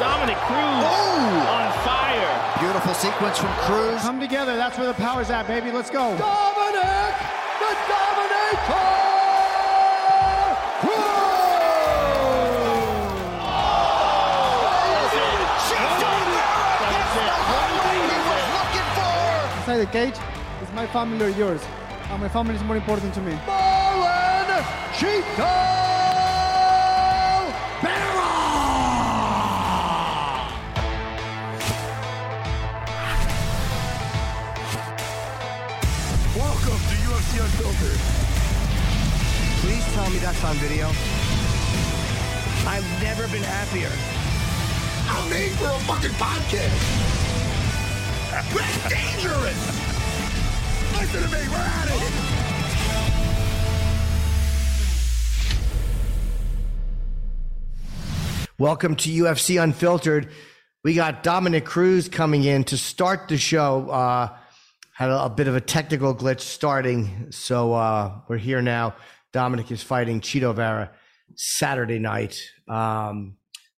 Oh, Dominick Cruz on fire. Beautiful sequence from Cruz. Come together. That's where the power's at, baby. Let's go. Dominic, the Dominator! Inside the cage, is my family or yours? And my family is more important to me. Marlon Chito! To UFC Unfiltered. Please tell me that's on video. I've never been happier. I'm made for a fucking podcast. We're dangerous. Listen to me. We're out of here. Welcome to UFC Unfiltered. We got Dominick Cruz coming in to start the show. Uh, had a, a bit of a technical glitch starting, so uh, we're here now. Dominic is fighting Chito Vera Saturday night, um,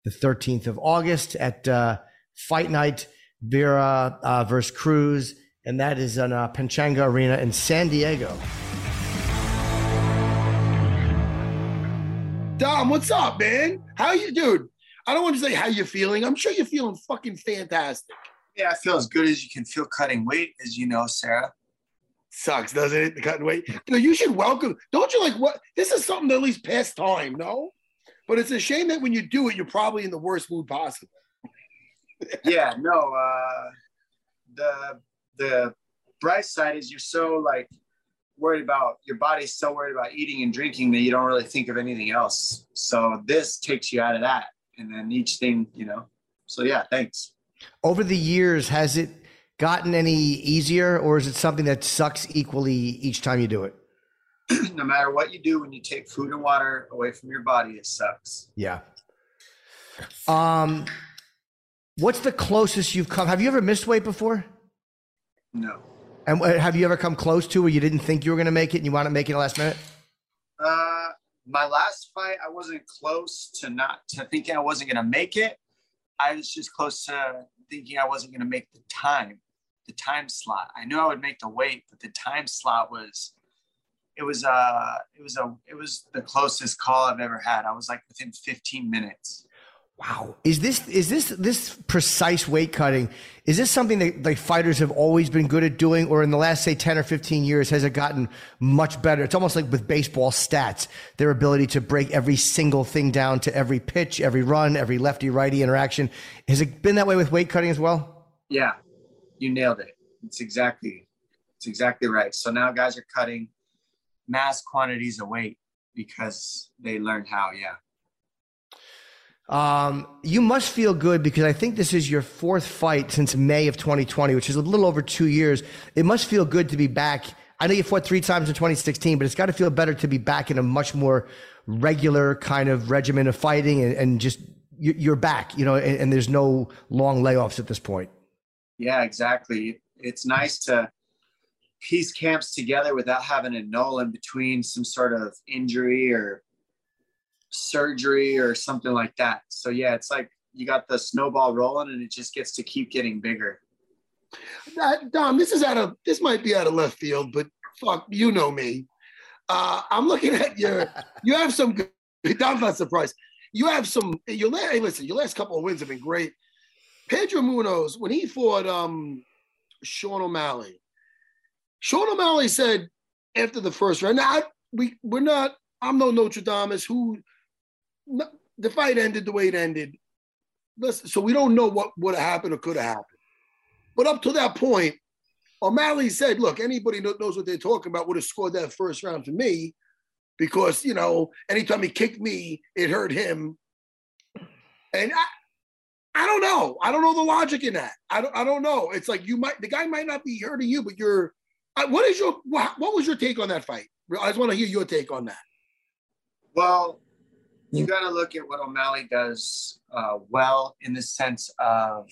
the 13th of August at uh, Fight Night, Vera uh, versus Cruz, and that is on uh, Pechanga Arena in San Diego. Dom, what's up, man? How you, dude? I don't want to say how you're feeling. I'm sure you're feeling fucking fantastic. Yeah, I feel as good as you can feel cutting weight, as you know, Sarah. Sucks, doesn't it? The cutting weight. Dude, you should welcome. Don't you like what? This is something to at least pass time, no? But it's a shame that when you do it, you're probably in the worst mood possible. yeah, no. Uh, the the bright side is you're so like worried about your body's so worried about eating and drinking that you don't really think of anything else. So this takes you out of that, and then each thing, you know. So yeah, thanks. Over the years, has it gotten any easier, or is it something that sucks equally each time you do it? no matter what you do, when you take food and water away from your body, it sucks. Yeah. Um, what's the closest you've come? Have you ever missed weight before? No. And have you ever come close to where you didn't think you were going to make it and you want to make it last minute? Uh, my last fight, I wasn't close to not to thinking I wasn't going to make it. I was just close to thinking I wasn't going to make the time, the time slot. I knew I would make the weight, but the time slot was, it was uh, it was a, it was the closest call I've ever had. I was like within 15 minutes. Wow. Is this is this this precise weight cutting? Is this something that like fighters have always been good at doing, or in the last say ten or fifteen years has it gotten much better? It's almost like with baseball stats, their ability to break every single thing down to every pitch, every run, every lefty righty interaction. Has it been that way with weight cutting as well? Yeah, you nailed it. It's exactly it's exactly right. So now guys are cutting mass quantities of weight because they learned how. Yeah. Um, you must feel good because I think this is your fourth fight since May of 2020, which is a little over two years. It must feel good to be back. I know you fought three times in 2016, but it's got to feel better to be back in a much more regular kind of regimen of fighting and, and just you- you're back, you know, and, and there's no long layoffs at this point. Yeah, exactly. It's nice to piece camps together without having a null in between some sort of injury or surgery or something like that. So yeah, it's like you got the snowball rolling and it just gets to keep getting bigger. Dom, this is out of this might be out of left field, but fuck, you know me. Uh, I'm looking at your. You have some good, I'm not surprised. You have some. Your last, hey, listen. Your last couple of wins have been great. Pedro Munhoz, when he fought um, Sean O'Malley, Sean O'Malley said after the first round, "Now we we're not. I'm no Notre Dame. Who the fight ended the way it ended. Listen, so we don't know what would have happened or could have happened. But up to that point, O'Malley said, "Look, anybody knows what they're talking about would have scored that first round for me." because you know anytime he kicked me, it hurt him. And I, I don't know. I don't know the logic in that. I don't. I don't know. It's like you might the guy might not be hurting you, but you're. What is your what, what was your take on that fight? I just want to hear your take on that. Well, you got to look at what O'Malley does uh, well in the sense of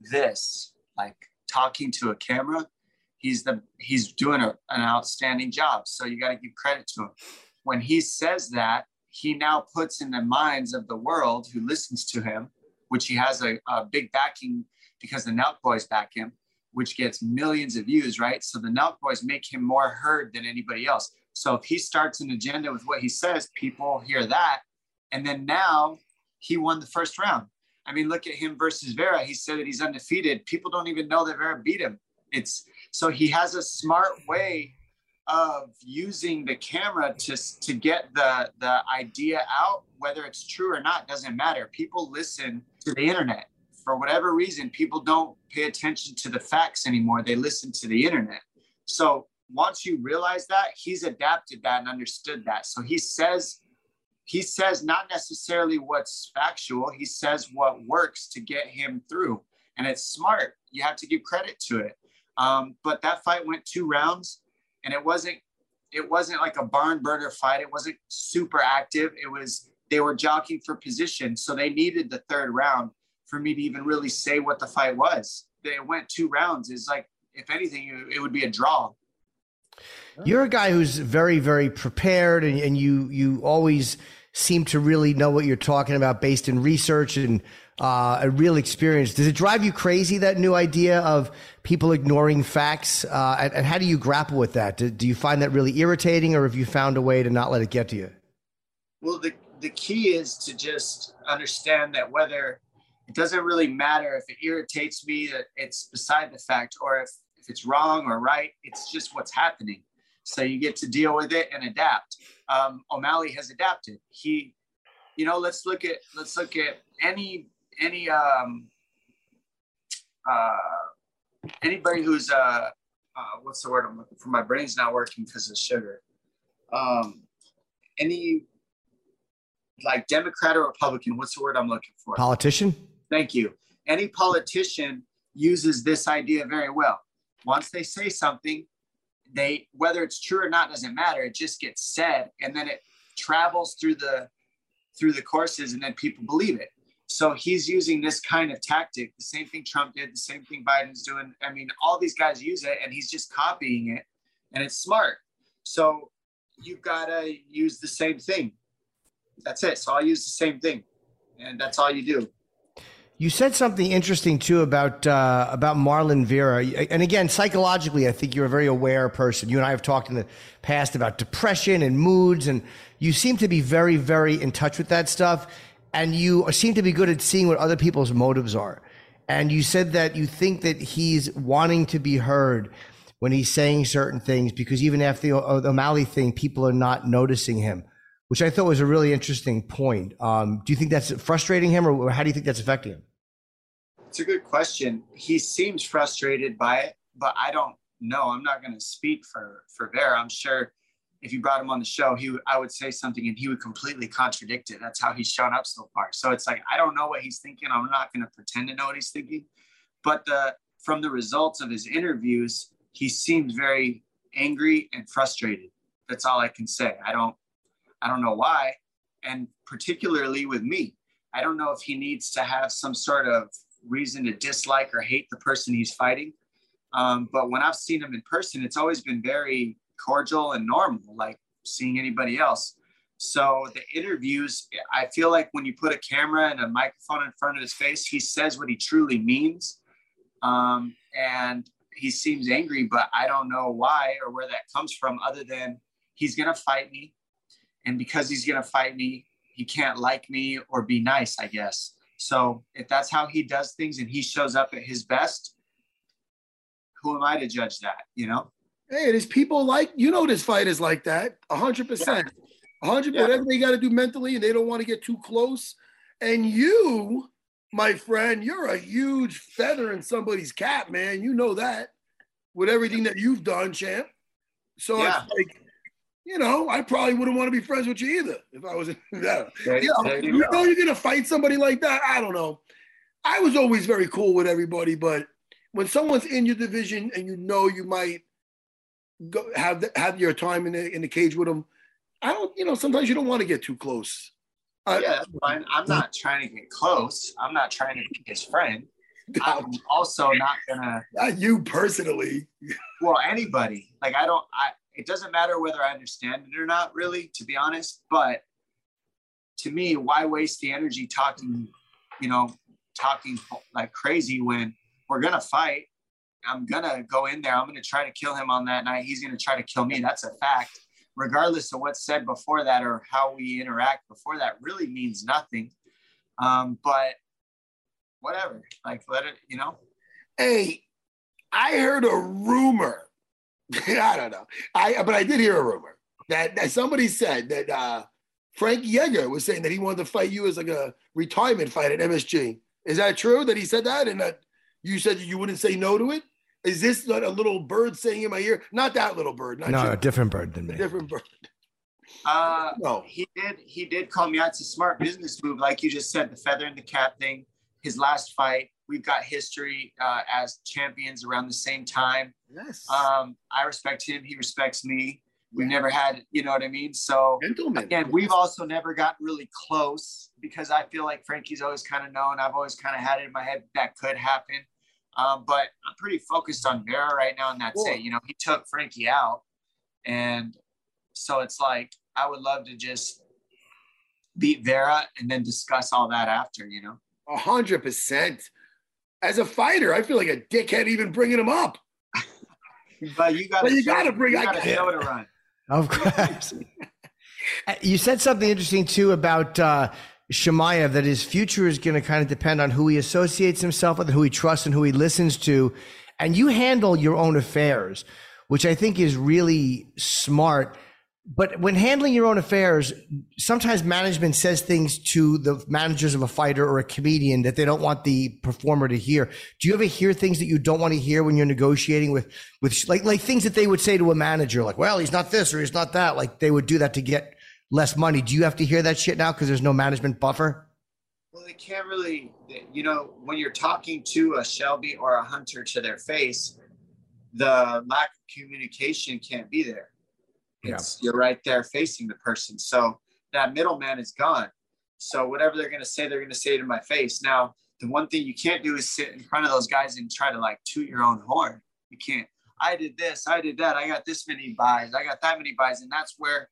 this, like talking to a camera he's the he's doing a, an outstanding job. So you got to give credit to him. When he says that, he now puts in the minds of the world who listens to him, which he has a, a big backing because the Nelk Boys back him, which gets millions of views, right? So the Nelk Boys make him more heard than anybody else. So if he starts an agenda with what he says, people hear that. And then now he won the first round. I mean, look at him versus Vera. He said that he's undefeated. People don't even know that Vera beat him. It's so he has a smart way of using the camera to, to get the, the idea out, whether it's true or not, doesn't matter. People listen to the internet. For whatever reason, people don't pay attention to the facts anymore. They listen to the internet. So once you realize that, he's adapted that and understood that. So he says, he says not necessarily what's factual, he says what works to get him through. And it's smart. You have to give credit to it. Um, but that fight went two rounds, and it wasn't it wasn't like a barn burner fight. It wasn't super active. It was they were jockeying for position, so they needed the third round for me to even really say what the fight was. They went two rounds. Is like if anything, it would be a draw. You're a guy who's very, very prepared, and, and you you always seem to really know what you're talking about based in research and uh, a real experience. Does it drive you crazy that new idea of people ignoring facts? Uh, and, and, how do you grapple with that? Do, do, you find that really irritating, or have you found a way to not let it get to you? Well, the the key is to just understand that whether it doesn't really matter if it irritates me, that it's beside the fact, or if if it's wrong or right, it's just what's happening. So you get to deal with it and adapt. Um, O'Malley has adapted. He, you know, let's look at let's look at any any um, uh, anybody who's uh, uh, what's the word I'm looking for? My brain's not working because of sugar. Um, any like Democrat or Republican? What's the word I'm looking for? Politician. Thank you. Any politician uses this idea very well. Once they say something, they whether it's true or not doesn't matter. It just gets said, and then it travels through the through the courses, and then people believe it. So he's using this kind of tactic, the same thing Trump did, the same thing Biden's doing. I mean, all these guys use it and he's just copying it and it's smart. So you've got to use the same thing. That's it. So I'll use the same thing. And that's all you do. You said something interesting too about uh, about Marlon Vera, and again, psychologically, I think you're a very aware person. You and I have talked in the past about depression and moods, and you seem to be very, very in touch with that stuff and you seem to be good at seeing what other people's motives are. And you said that you think that he's wanting to be heard when he's saying certain things because even after the, O'Malley thing, people are not noticing him, which I thought was a really interesting point. Um, do you think that's frustrating him, or how do you think that's affecting him? It's a good question. He seems frustrated by it, but I don't know. I'm not going to speak for for Vera. I'm sure if you brought him on the show, he would, I would say something and he would completely contradict it. That's how he's shown up so far. So it's like I don't know what he's thinking. I'm not going to pretend to know what he's thinking. But the from the results of his interviews, he seems very angry and frustrated. That's all I can say. I don't I don't know why, and particularly with me, I don't know if he needs to have some sort of reason to dislike or hate the person he's fighting. Um, but when I've seen him in person, it's always been very cordial and normal, like seeing anybody else. So the interviews, I feel like when you put a camera and a microphone in front of his face, he says what he truly means. Um, and he seems angry, but I don't know why or where that comes from, other than he's going to fight me. and because he's gonna fight me, he can't like me or be nice, I guess. So if that's how he does things and he shows up at his best, who am I to judge that? You know? Hey, it is people like you know this fight is like that, hundred percent, hundred. Yeah. Whatever they got to do mentally, and they don't want to get too close. And you, my friend, you're a huge feather in somebody's cap, man. You know that with everything that you've done, champ. So Yeah. it's like, you know, I probably wouldn't want to be friends with you either if I was. There- You there you, you know, you're gonna fight somebody like that. I don't know. I was always very cool with everybody, but when someone's in your division and you know you might go have the, have your time in the in the cage with them, I don't. You know, sometimes you don't want to get too close. Uh, yeah, fine. I'm not trying to get close. I'm not trying to be his friend. I'm also not gonna Not you personally. well anybody like i don't i it doesn't matter whether i understand it or not really to be honest but to me why waste the energy talking you know talking like crazy when we're gonna fight? I'm gonna go in there i'm gonna try to kill him on that night he's gonna try to kill me that's a fact. Regardless of what's said before that or how we interact before that really means nothing. Um, but whatever like let it you know? Hey, I heard a rumor. I don't know. I but I did hear a rumor that, that somebody said that uh, Frankie Edgar was saying that he wanted to fight you as like a retirement fight at MSG. Is that true that he said that and that you said that you wouldn't say no to it? Is this not a little bird saying in my ear? Not that little bird. Not No, you. a different bird than a me. different bird. Uh, No. he did. He did call me out. It's a smart business move, like you just said. The feather in the cap thing. His last fight, we've got history uh, as champions around the same time. Yes. Um, I respect him. He respects me. We've never had, you know what I mean. So Gentlemen. again, we've also never gotten really close because I feel like Frankie's always kind of known. I've always kind of had it in my head that could happen. Um, but I'm pretty focused on Vera right now, and that's Cool. it. You know, he took Frankie out, and so it's like I would love to just beat Vera and then discuss all that after. You know, A hundred percent. As a fighter, I feel like a dickhead even bringing him up. but you got Well, to you gotta bring- you I got to gotta- show it a run. Of course. Uh, you said something interesting too about uh, Chimaev that his future is going to kind of depend on who he associates himself with, who he trusts, and who he listens to. And you handle your own affairs, which I think is really smart. But when handling your own affairs, sometimes management says things to the managers of a fighter or a comedian that they don't want the performer to hear. Do you ever hear things that you don't want to hear when you're negotiating with, with like, like things that they would say to a manager, like, well, he's not this or he's not that. Like they would do that to get less money. Do you have to hear that shit now because there's no management buffer? Well, they can't really, you know, when you're talking to a Shelby or a Hunter to their face, the lack of communication can't be there. It's, You're right there facing the person. So that middleman is gone. So whatever they're going to say, they're going to say it in my face. Now, the one thing you can't do is sit in front of those guys and try to like toot your own horn. You can't. I did this. I did that. I got this many buys. I got that many buys. And that's where,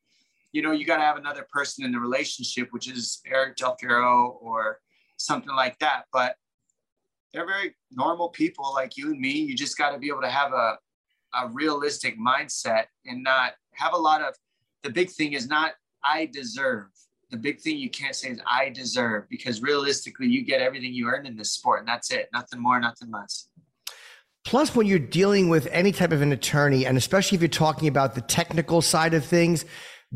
you know, you got to have another person in the relationship, which is Eric Del Fierro or something like that. But they're very normal people like you and me. You just got to be able to have a, a realistic mindset and not have a lot of the big thing is not I deserve. The big thing you can't say is I deserve because realistically you get everything you earn in this sport and that's it. Nothing more, nothing less. Plus, when you're dealing with any type of an attorney, and especially if you're talking about the technical side of things,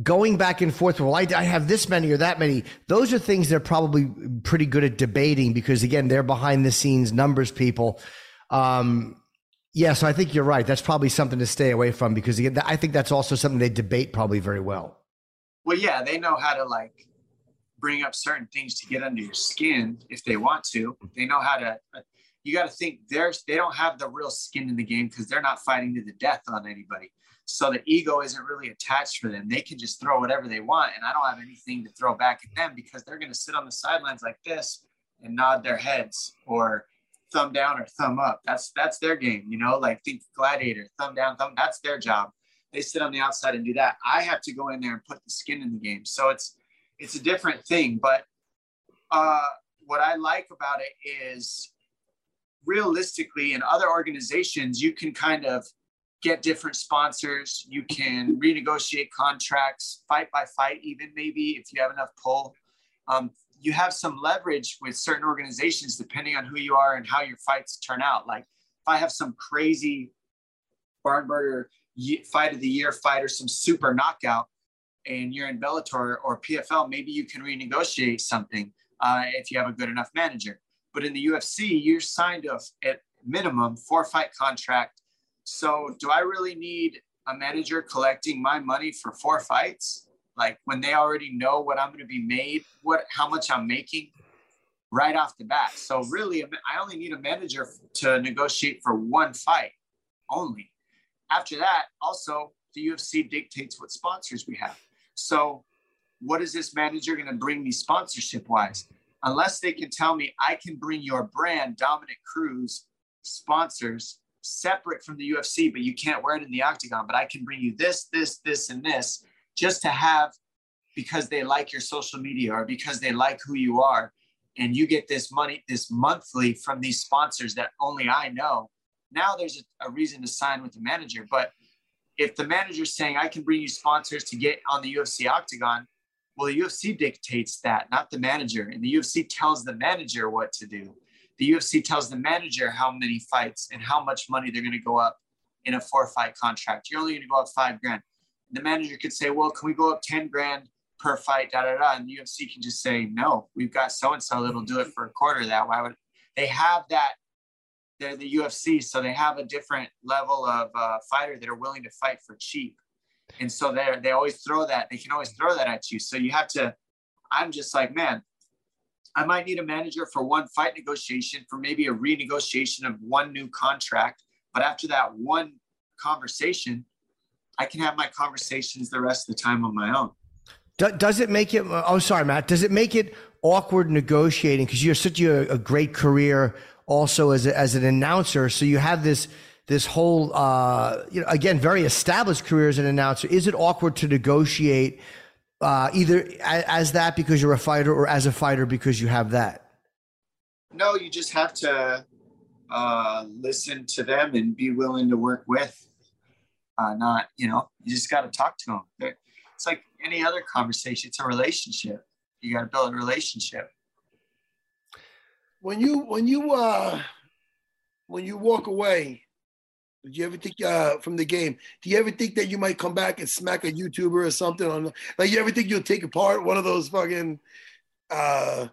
going back and forth, well, I, I have this many or that many, those are things they're probably pretty good at debating because, again, they're behind the scenes numbers people. Um, yeah, so I think you're right. That's probably something to stay away from because, I think that's also something they debate probably very well. Well, yeah, they know how to like bring up certain things to get under your skin if they want to. They know how to. Uh, you got to think there's they don't have the real skin in the game because they're not fighting to the death on anybody. So the ego isn't really attached for them. They can just throw whatever they want, and I don't have anything to throw back at them because they're going to sit on the sidelines like this and nod their heads or thumb down or thumb up. That's that's their game, you know. Like think gladiator, thumb down, thumb. That's their job. They sit on the outside and do that. I have to go in there and put the skin in the game. So it's it's a different thing. But uh, what I like about it is realistically in other organizations, you can kind of get different sponsors. You can renegotiate contracts, fight by fight, even maybe if you have enough pull. Um, you have some leverage with certain organizations depending on who you are and how your fights turn out. Like if I have some crazy barn burner fight of the year fight or some super knockout, and you're in Bellator or PFL, maybe you can renegotiate something uh, if you have a good enough manager. But in the UFC, you're signed to at minimum four fight contract. So do I really need a manager collecting my money for four fights? Like when they already know what I'm going to be made, what how much I'm making right off the bat. So really, I only need a manager to negotiate for one fight only. After that, also the UFC dictates what sponsors we have. So, what is this manager going to bring me sponsorship wise? Unless they can tell me I can bring your brand, Dominick Cruz, sponsors separate from the UFC, but you can't wear it in the octagon. But I can bring you this, this, this, and this just to have because they like your social media or because they like who you are. And you get this money, this monthly from these sponsors that only I know. Now there's a, a reason to sign with the manager. But if the manager's saying I can bring you sponsors to get on the UFC octagon, well, the UFC dictates that, not the manager. And the UFC tells the manager what to do. The UFC tells the manager how many fights and how much money they're going to go up in a four fight contract. You're only going to go up five grand. The manager could say, well, can we go up 10 grand per fight, da da da. And the UFC can just say, no, we've got so and so that'll do it for a quarter that. Why would they have that they're the UFC, so they have a different level of uh, fighter that are willing to fight for cheap, and so they they always throw that. They can always throw that at you. So you have to. I'm just like, man, I might need a manager for one fight negotiation, for maybe a renegotiation of one new contract. But after that one conversation, I can have my conversations the rest of the time on my own. Does it make it? Oh, sorry, Matt. Does it make it awkward negotiating because you're such a, a great career also as a, as an announcer. So you have this this whole uh, you know again very established career as an announcer. Is it awkward to negotiate uh, either as that because you're a fighter or as a fighter because you have that? No, you just have to uh, listen to them and be willing to work with. Uh, not you know you just got to talk to them. It's like any other conversation. It's a relationship. You got to build a relationship when you when you uh when you walk away, did you ever think uh from the game? Do you ever think that you might come back and smack a YouTuber or something on like you ever think you'll take apart one of those fucking uh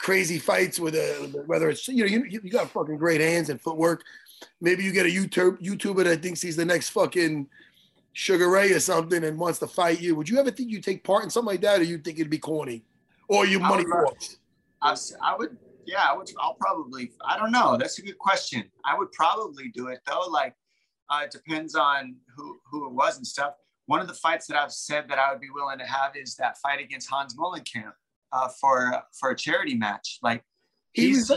crazy fights with a whether it's you know you, you got fucking great hands and footwork. Maybe you get a YouTube YouTuber that thinks he's the next fucking Sugar Ray or something and wants to fight you. Would you ever think you take part in something like that, or you think it'd be corny, or you money talks? I, I would yeah, I would. I'll probably. I don't know. That's a good question. I would probably do it though. Like, uh, it depends on who who it was and stuff. One of the fights that I've said that I would be willing to have is that fight against Hans Molenkamp uh, for for a charity match. Like, he's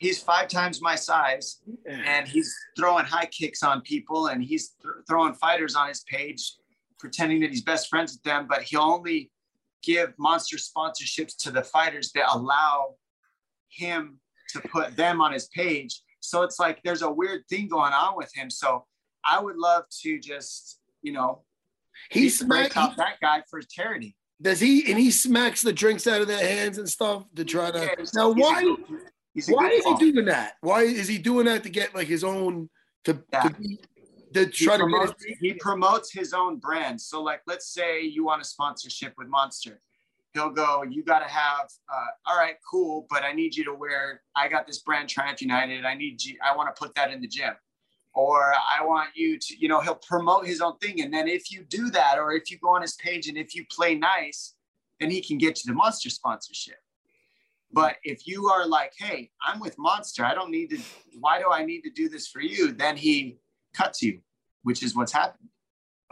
he's five times my size, and he's throwing high kicks on people, and he's th- throwing fighters on his page, pretending that he's best friends with them. But he'll only give monster sponsorships to the fighters that allow him to put them on his page. So it's like there's a weird thing going on with him. So I would love to just, you know, he smacks that guy for charity. Does he and he smacks the drinks out of their hands and stuff to try to yeah, now why why is he doing that? Why is he doing that to get like his own to, yeah. to, be, to try he promotes, to his, he promotes his own brand. So like let's say you want a sponsorship with Monster he'll go, you got to have, uh, all right, cool, but I need you to wear, I got this brand Triumph United. I need you, I want to put that in the gym. Or I want you to, you know, he'll promote his own thing. And then if you do that, or if you go on his page and if you play nice, then he can get you the Monster sponsorship. But if you are like, hey, I'm with Monster, I don't need to, why do I need to do this for you? Then he cuts you, which is what's happened.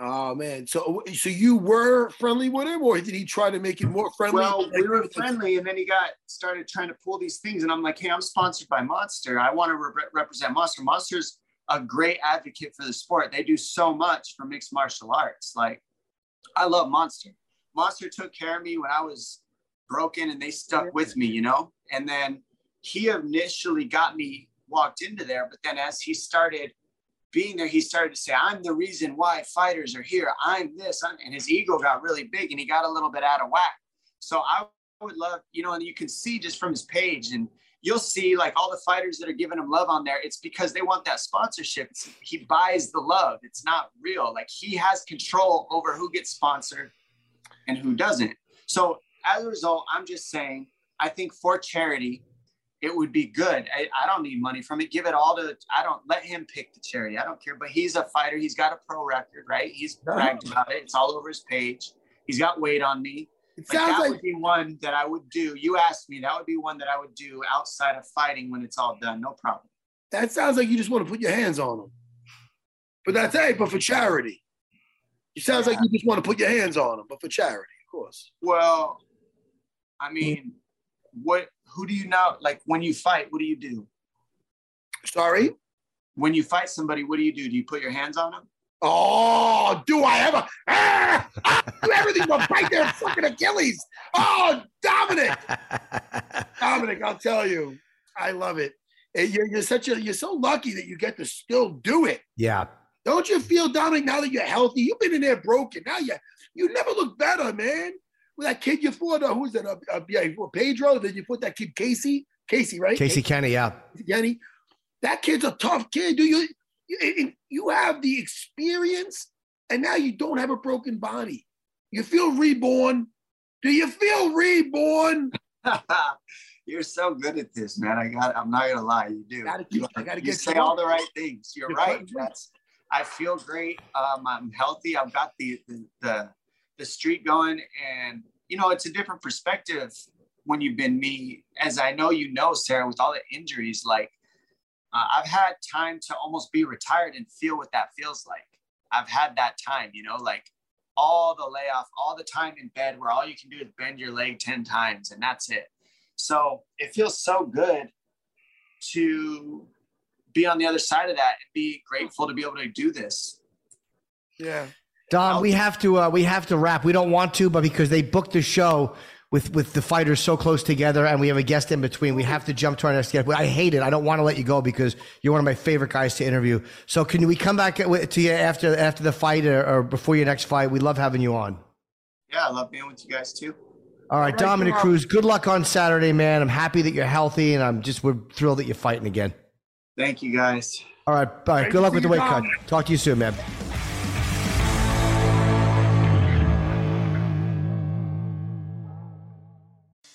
Oh man, so so you were friendly with him, or did he try to make it more friendly? Well, we were friendly, and then he got started trying to pull these things, and I'm like, hey, I'm sponsored by Monster. I want to re- represent Monster. Monster's a great advocate for the sport. They do so much for mixed martial arts. Like, I love Monster. Monster took care of me when I was broken, and they stuck with me, you know. And then he initially got me walked into there, but then as he started being there, he started to say, I'm the reason why fighters are here. I'm this. I'm, and his ego got really big and he got a little bit out of whack. So I would love, you know, and you can see just from his page and you'll see like all the fighters that are giving him love on there. It's because they want that sponsorship. It's, he buys the love. It's not real. Like he has control over who gets sponsored and who doesn't. So as a result, I'm just saying, I think for charity, it would be good. I, I, don't need money from it. Give it all to, I don't let him pick the charity. I don't care. But he's a fighter. He's got a pro record, right? He's bragged about it. It's all over his page. He's got weight on me. It like sounds that like- would be one that I would do. You asked me, that would be one that I would do outside of fighting when it's all done. No problem. That sounds like you just want to put your hands on them. But that's hey, but for charity. It sounds yeah. like you just want to put your hands on them, but for charity, of course. Well, I mean, what who do you know? Like when you fight, what do you do? Sorry? When you fight somebody, what do you do? Do you put your hands on them? Oh, do I ever? Ah, I do everything but fight their fucking Achilles. Oh, Dominic. Dominic, I'll tell you, I love it. You're, you're such a, you're so lucky that you get to still do it. Yeah. Don't you feel, Dominic, now that you're healthy? You've been in there broken. Now you, you never look better, man that kid you fought, uh, who's that? Uh, uh, yeah, Pedro. Then you put that kid Casey, Casey, right? Casey, Casey Kenny, yeah. Kenny. That kid's a tough kid. Do you, you? You have the experience, and now you don't have a broken body. You feel reborn. Do you feel reborn? You're so good at this, man. I got. I'm not gonna lie. You do. Gotta keep, you, I gotta you get say all the right things. You're, You're right. That's. I feel great. Um, I'm healthy. I've got the, the the the street going and you know it's a different perspective when you've been me. As i know you know sarah with all the injuries like uh, i've had time to almost be retired and feel what that feels like. I've had that time you know like all the layoff all the time in bed where all you can do is bend your leg 10 times and that's it. So it feels so good to be on the other side of that and be grateful to be able to do this. Yeah Don, we have to uh, we have to wrap. We don't want to, but because they booked the show with with the fighters so close together, and we have a guest in between, we have to jump to our next guest. I hate it. I don't want to let you go because you're one of my favorite guys to interview. So can we come back to you after after the fight or, or before your next fight? We love having you on. Yeah, I love being with you guys too. All right, Dominick Cruz. Good luck on Saturday, man. I'm happy that you're healthy, and I'm just we're thrilled that you're fighting again. Thank you, guys. All right, all right. Good luck with the weight cut. Talk to you soon, man.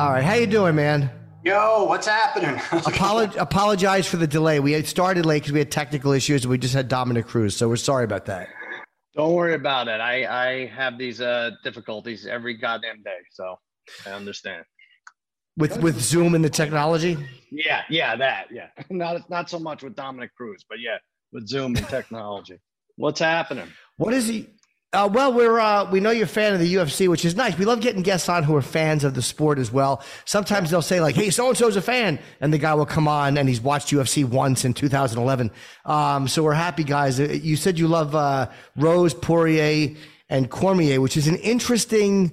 All right, how you doing, man? Yo, what's happening? Apolog- apologize for the delay. We had started late because we had technical issues. and We just had Dominick Cruz, so we're sorry about that. Don't worry about it. I I have these uh, difficulties every goddamn day, so I understand. With with Zoom and the technology. Yeah, yeah, that, yeah. Not not so much with Dominick Cruz, but yeah, with Zoom and technology. What's happening? What is he? Uh, well, we're uh, we know you're a fan of the UFC, which is nice. We love getting guests on who are fans of the sport as well. Sometimes they'll say like, "Hey, so and so's a fan," and the guy will come on and he's watched UFC once in 2011. Um, so we're happy, guys. Uh, you said you love uh, Rose, Poirier, and Cormier, which is an interesting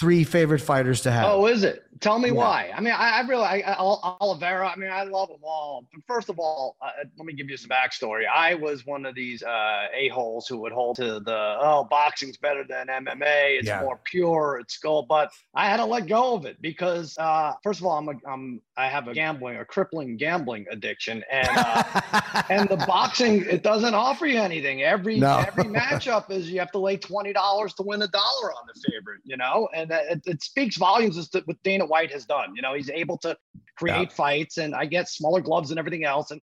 three favorite fighters to have. Oh, is it? Tell me Yeah. why. I mean, I, I really, I, I, Oliveira. I mean, I love them all. But first of all, uh, let me give you some backstory. I was one of these uh, a holes who would hold to the oh, boxing's better than MMA. It's Yeah. more pure. It's gold. But I had to let go of it because uh, first of all, I'm a, I'm I have a gambling, a crippling gambling addiction, and uh, and the boxing it doesn't offer you anything. Every No. every matchup is you have to lay twenty dollars to win a dollar on the favorite, you know, and it, it speaks volumes as to what Dana White has done. You know, he's able to create fights, and I get smaller gloves and everything else, and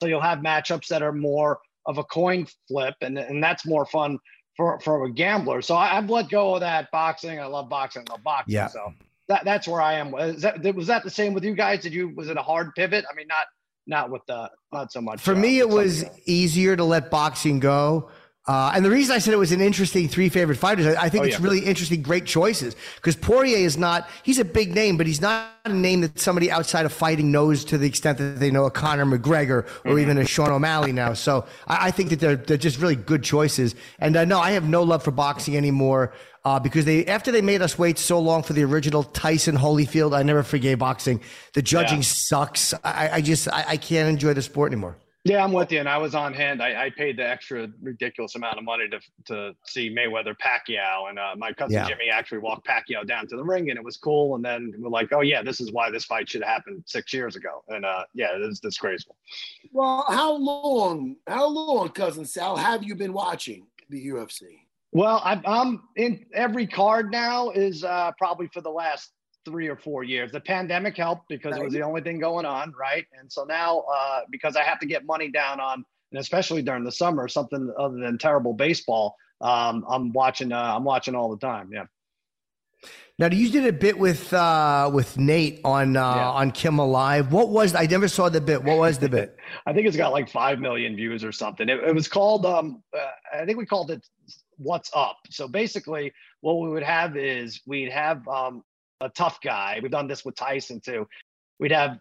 so you'll have matchups that are more of a coin flip, and and that's more fun for for a gambler. So I, I've let go of that boxing. I love boxing. I love boxing. Yeah. So that that's where I am. Is that was that the same with you guys? Did you was it a hard pivot? I mean, not not with the not so much. For uh, me, it was easier to let boxing go. Uh, and the reason I said it was an interesting three favorite fighters, I, I think Oh, it's yeah. really interesting, great choices. Because Poirier is not, he's a big name, but he's not a name that somebody outside of fighting knows to the extent that they know a Conor McGregor or Mm-hmm. even a Sean O'Malley now. So I, I think that they're, they're just really good choices. And uh, no, I have no love for boxing anymore. Uh, because they, after they made us wait so long for the original Tyson Holyfield, I never forgave boxing. The judging Yeah. sucks. I, I just, I, I can't enjoy the sport anymore. Yeah, I'm with you. And I was on hand. I, I paid the extra ridiculous amount of money to to see Mayweather Pacquiao, and uh, my cousin Yeah. Jimmy actually walked Pacquiao down to the ring, and it was cool. And then we're like, oh yeah, this is why this fight should have happened six years ago. And uh, yeah, it's disgraceful. Well, how long, how long, cousin Sal, have you been watching the UFC? Well, I'm, I'm in every card now is uh, probably for the last three or four years. The pandemic helped because it was the only thing going on, right? And so now, uh, because I have to get money down on, and especially during the summer, something other than terrible baseball, um, I'm watching. Uh, I'm watching all the time. Yeah. Now, you did a bit with uh, with Nate on uh, Yeah. on Kimmel Live. What was? I never saw the bit. What was the bit? I think it's got like five million views or something. It, it was called, um, uh, I think we called it "What's Up." So basically, what we would have is we'd have um, a tough guy. We've done this with Tyson too. We'd have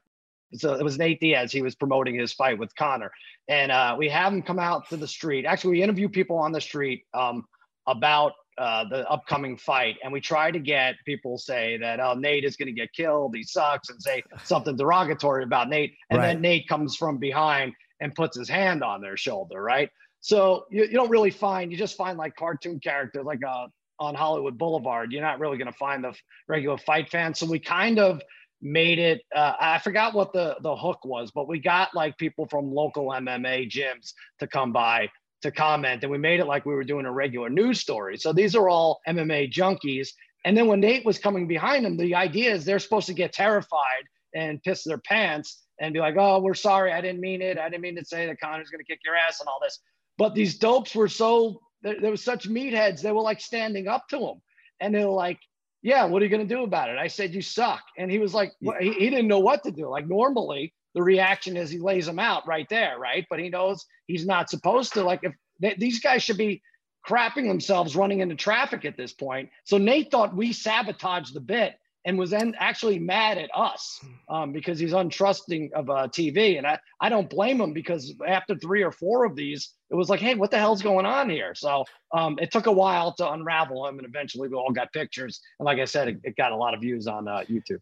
so it was Nate Diaz. He was promoting his fight with Conor, and uh, we have him come out to the street. Actually, we interview people on the street um, about uh, the upcoming fight, and we try to get people say that oh Nate is going to get killed, he sucks, and say something derogatory about Nate, and Right. then Nate comes from behind and puts his hand on their shoulder, right? So you, you don't really find you just find like cartoon characters like uh, on Hollywood Boulevard. You're not really going to find the regular fight fans. So we kind of made it. Uh, I forgot what the the hook was, but we got like people from local MMA gyms to come by to comment, and we made it like we were doing a regular news story. So these are all MMA junkies. And then when Nate was coming behind them, the idea is they're supposed to get terrified and piss their pants and be like, "Oh, we're sorry, I didn't mean it. I didn't mean to say that Conor's going to kick your ass and all this." But these dopes were so there, there was such meatheads. They were like standing up to him, and they were like, "Yeah, what are you going to do about it?" I said, "You suck," and he was like, well, he, he didn't know what to do. Like normally, the reaction is he lays him out right there, right? But he knows he's not supposed to. Like if they, these guys should be crapping themselves running into traffic at this point. So Nate thought we sabotaged the bit and was then actually mad at us um, because he's untrusting of uh, TV. And I, I don't blame him because after three or four of these, it was like, hey, what the hell's going on here? So um, it took a while to unravel him. And eventually we all got pictures. And like I said, it, it got a lot of views on uh, YouTube.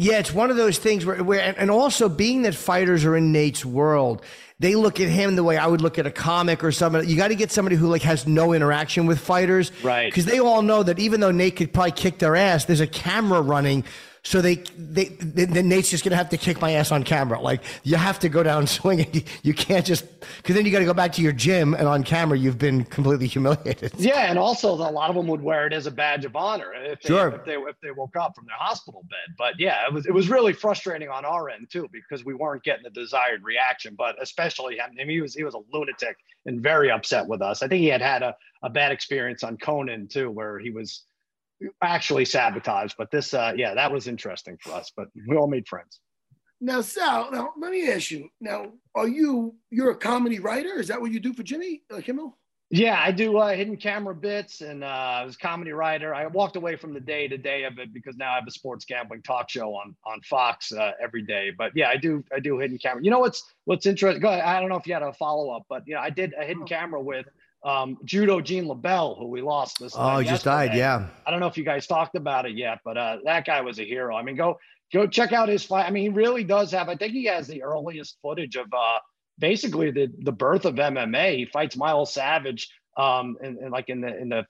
Yeah, it's one of those things where, where and- also being that fighters are in Nate's world, they look at him the way I would look at a comic or somebody. You got to get somebody who like has no interaction with fighters, Right. Because they all know that even though Nate could probably kick their ass, there's a camera running. So they, they, then Nate's just gonna have to kick my ass on camera. Like you have to go down swinging. You can't just because then you got to go back to your gym and on camera you've been completely humiliated. Yeah, and also a lot of them would wear it as a badge of honor if they, Sure. if they if they woke up from their hospital bed. But yeah, it was it was really frustrating on our end too because we weren't getting the desired reaction. But especially, I mean, he was he was a lunatic and very upset with us. I think he had had a, a bad experience on Conan too, where he was actually sabotage. But this, uh, yeah, that was interesting for us. But we all made friends. Now, Sal, now let me ask you. Now, are you you're a comedy writer? Is that what you do for Jimmy uh, Kimmel? Yeah, I do uh, hidden camera bits, and uh, I was a comedy writer. I walked away from the day to day of it because now I have a sports gambling talk show on on Fox uh, every day. But yeah, I do I do hidden camera. You know what's what's interesting? Go ahead. I don't know if you had a follow up, but you know I did a hidden camera with um, judo Gene LeBell, who we lost this. Oh, he just died. Yeah. I don't know if you guys talked about it yet, but uh, that guy was a hero. I mean, go go check out his fight. I mean, he really does have. I think he has the earliest footage of uh, basically the the birth of MMA. He fights Milo Savage, um, in, in like in the in the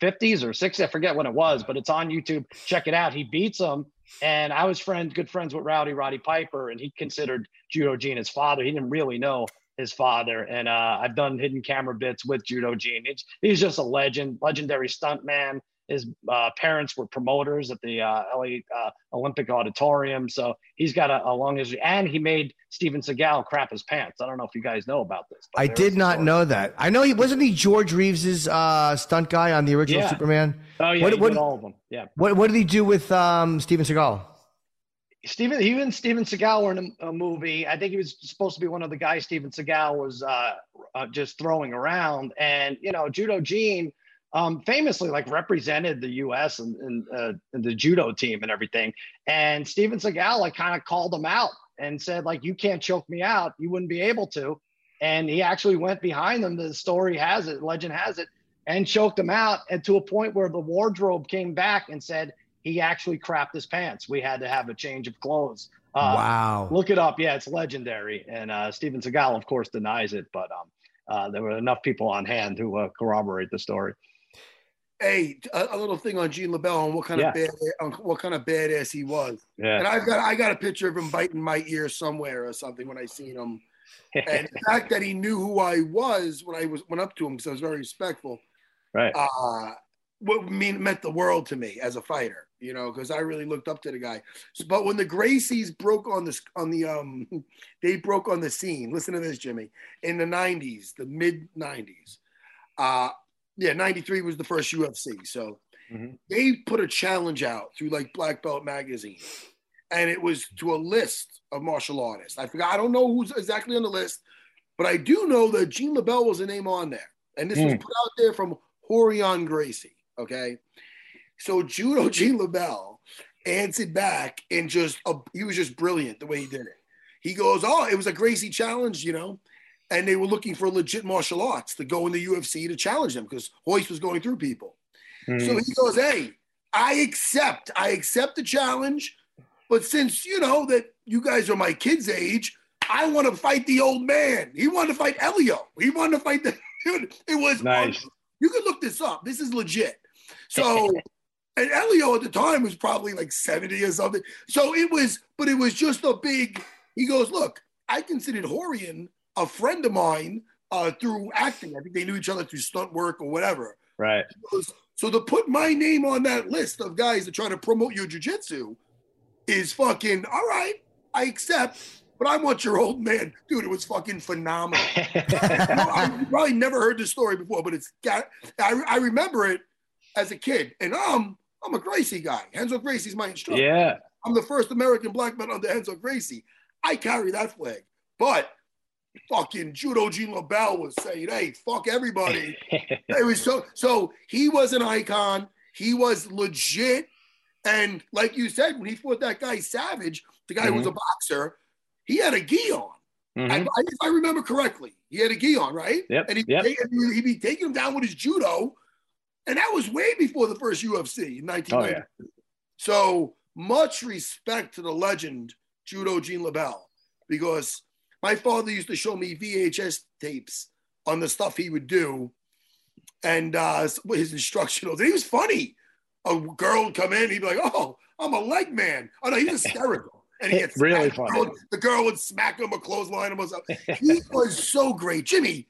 50s or 60s. I forget when it was, but it's on YouTube. Check it out. He beats him. And I was friends, good friends with Rowdy Roddy Piper, and he considered Judo Gene his father. He didn't really know his father. And uh, I've done hidden camera bits with Judo Gene. He's, he's just a legend, legendary stuntman. His uh, parents were promoters at the uh, LA uh, Olympic Auditorium, so he's got a, a, long history. And he made Steven Seagal crap his pants. I don't know if you guys know about this. I did not know that. I know he wasn't he George Reeves's uh, stunt guy on the original yeah. Superman. Oh yeah, what, what, all of them. Yeah. What What did he do with um, Steven Seagal? Steven, he and Steven Seagal were in a, a, movie. I think he was supposed to be one of the guys Steven Seagal was uh, uh, just throwing around. And you know, Judo Gene um, famously like represented the U.S. and, and, uh, and, the judo team and everything. And Steven Seagal like kind of called him out and said like, "You can't choke me out. You wouldn't be able to." And he actually went behind them. The story has it, legend has it, and choked him out. And to a point where the wardrobe came back and said he actually crapped his pants. We had to have a change of clothes. Uh, wow! Look it up. Yeah, it's legendary. And uh, Steven Seagal, of course, denies it, but um, uh, there were enough people on hand who uh, corroborate the story. Hey, a, a, little thing on Gene LeBell on what kind yeah. of bad, on what kind of badass he was. Yeah. And I've got I got a picture of him biting my ear somewhere or something when I seen him. and the fact that he knew who I was when I was went up to him because I was very respectful. Right. Uh, what mean meant the world to me as a fighter, you know, because I really looked up to the guy. So, but when the Gracies broke on the on the um, they broke on the scene. Listen to this, Jimmy. In the '90s, the mid '90s, uh, yeah, 93 was the first UFC. So mm-hmm. they put a challenge out through like Black Belt Magazine. And it was to a list of martial artists. I forgot, I don't know who's exactly on the list, but I do know that Gene LeBell was a name on there. And this mm. was put out there from Rorion Gracie. Okay. So Judo Gene LeBell answered back and just, uh, he was just brilliant the way he did it. He goes, Oh, it was a Gracie challenge, you know and they were looking for legit martial arts to go in the UFC to challenge them because Royce was going through people. Mm. So he goes, "Hey, I accept. I accept the challenge, but since you know that you guys are my kids' age, I want to fight the old man. He wanted to fight Helio. He wanted to fight the dude. It was nice. You can look this up. This is legit. So." and Helio at the time was probably like 70 or something. So it was, but it was just a big. He goes, look, I considered Rorion a friend of mine uh, through acting. I think they knew each other through stunt work or whatever. Right. So to put my name on that list of guys that try to promote your jujitsu is fucking all right. I accept, but I want your old man, dude. It was fucking phenomenal. you know, I probably never heard this story before, but it's got. I, I remember it as a kid, and I'm I'm a Gracie guy. Renzo Gracie's my instructor. Yeah. I'm the first American black belt under Renzo Gracie. I carry that flag, but fucking Judo Gene LeBell was saying, hey, fuck everybody. it was so so he was an icon. He was legit. And like you said, when he fought that guy Savage, the guy mm-hmm. who was a boxer, he had a gi on. Mm-hmm. I, if I remember correctly, he had a gi on, right? Yep. And he yep. he'd be taking him down with his judo. And that was way before the first UFC in 1990. Oh, yeah. So much respect to the legend, Judo Gene LeBell, because my father used to show me VHS tapes on the stuff he would do and uh, his instructionals. And he was funny. A girl would come in, he'd be like, Oh, I'm a leg man. Oh, no, he's hysterical. And he gets really funny. The girl, the girl, would smack him or clothesline him or something. He was so great. Jimmy,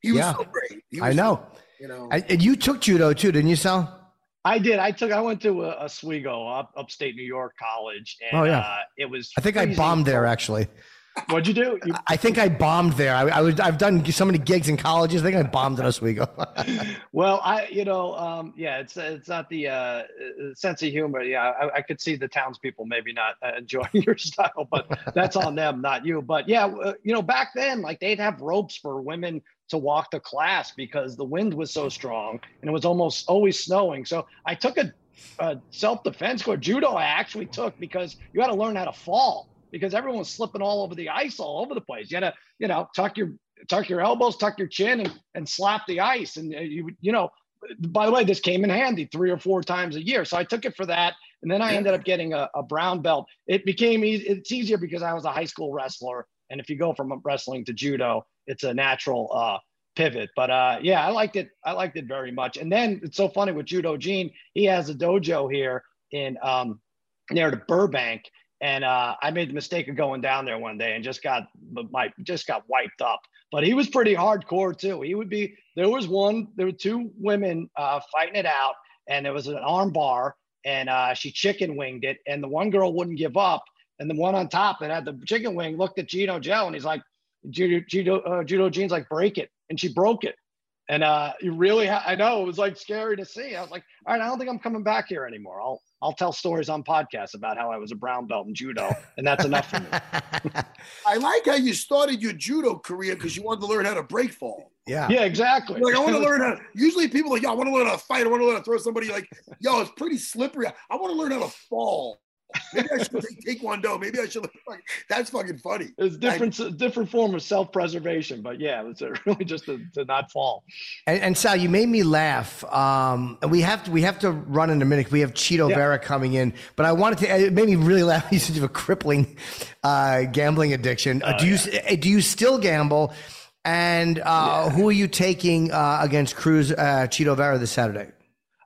he was yeah, so great. Was I know. So, you know. and you took judo too, didn't you, Sal? I did. I took. I went to a, Oswego, up, upstate New York college, and oh, yeah. Uh, it was. I think I bombed there actually. What'd you do? You- I think I bombed there. I, I, was I've done so many gigs in colleges. I think I bombed in Oswego. well, I you know um, yeah, it's it's not the uh, sense of humor. Yeah, I, I, could see the townspeople maybe not uh, enjoying your style, but that's on them, not you. But yeah, you know back then like they'd have ropes for women to walk to class because the wind was so strong and it was almost always snowing. So I took a, a self defense course. Judo I actually took because you had to learn how to fall because everyone was slipping all over the ice all over the place. You had to, you know, tuck your tuck your elbows, tuck your chin, and and slap the ice. And uh, you you know, by the way, this came in handy three or four times a year. So I took it for that. And then I ended up getting a, a brown belt. It became easy. It's easier because I was a high school wrestler. And if you go from wrestling to judo, it's a natural uh, pivot. But uh, yeah, I liked it. I liked it very much. And then it's so funny with Judo Gene. He has a dojo here in um, near the Burbank, and uh, I made the mistake of going down there one day and just got my just got wiped up. But he was pretty hardcore too. He would be there was one there were two women uh, fighting it out, and there was an arm bar, and uh, she chicken winged it, and the one girl wouldn't give up, and the one on top that had the chicken wing looked at Gino Joe, and he's like, Judo Judo, uh, Judo Gene's like break it, and she broke it. And uh, you really, ha- I know it was like scary to see. I was like, all right, I don't think I'm coming back here anymore. I'll, I'll tell stories on podcasts about how I was a brown belt in judo, and that's enough for me. I like how you started your judo career because you wanted to learn how to break fall. Yeah. Yeah, exactly. Like I want to learn how. Usually people are like, yo, I want to learn how to fight. I want to learn how to throw somebody. Like, yo, it's pretty slippery. I want to learn how to fall. Maybe I should take Taekwondo. Maybe I should. Like, that's fucking funny. It's different, I, different form of self-preservation, but yeah, it's really just to, to not fall. And, and, Sal, you made me laugh. Um, and we have to we have to run in a minute. We have Chito yeah. Vera coming in, but I wanted to. It made me really laugh. You said you have a crippling uh, gambling addiction. Uh, do you yeah. do you still gamble? And uh, yeah. who are you taking uh, against Cruz uh, Chito Vera this Saturday?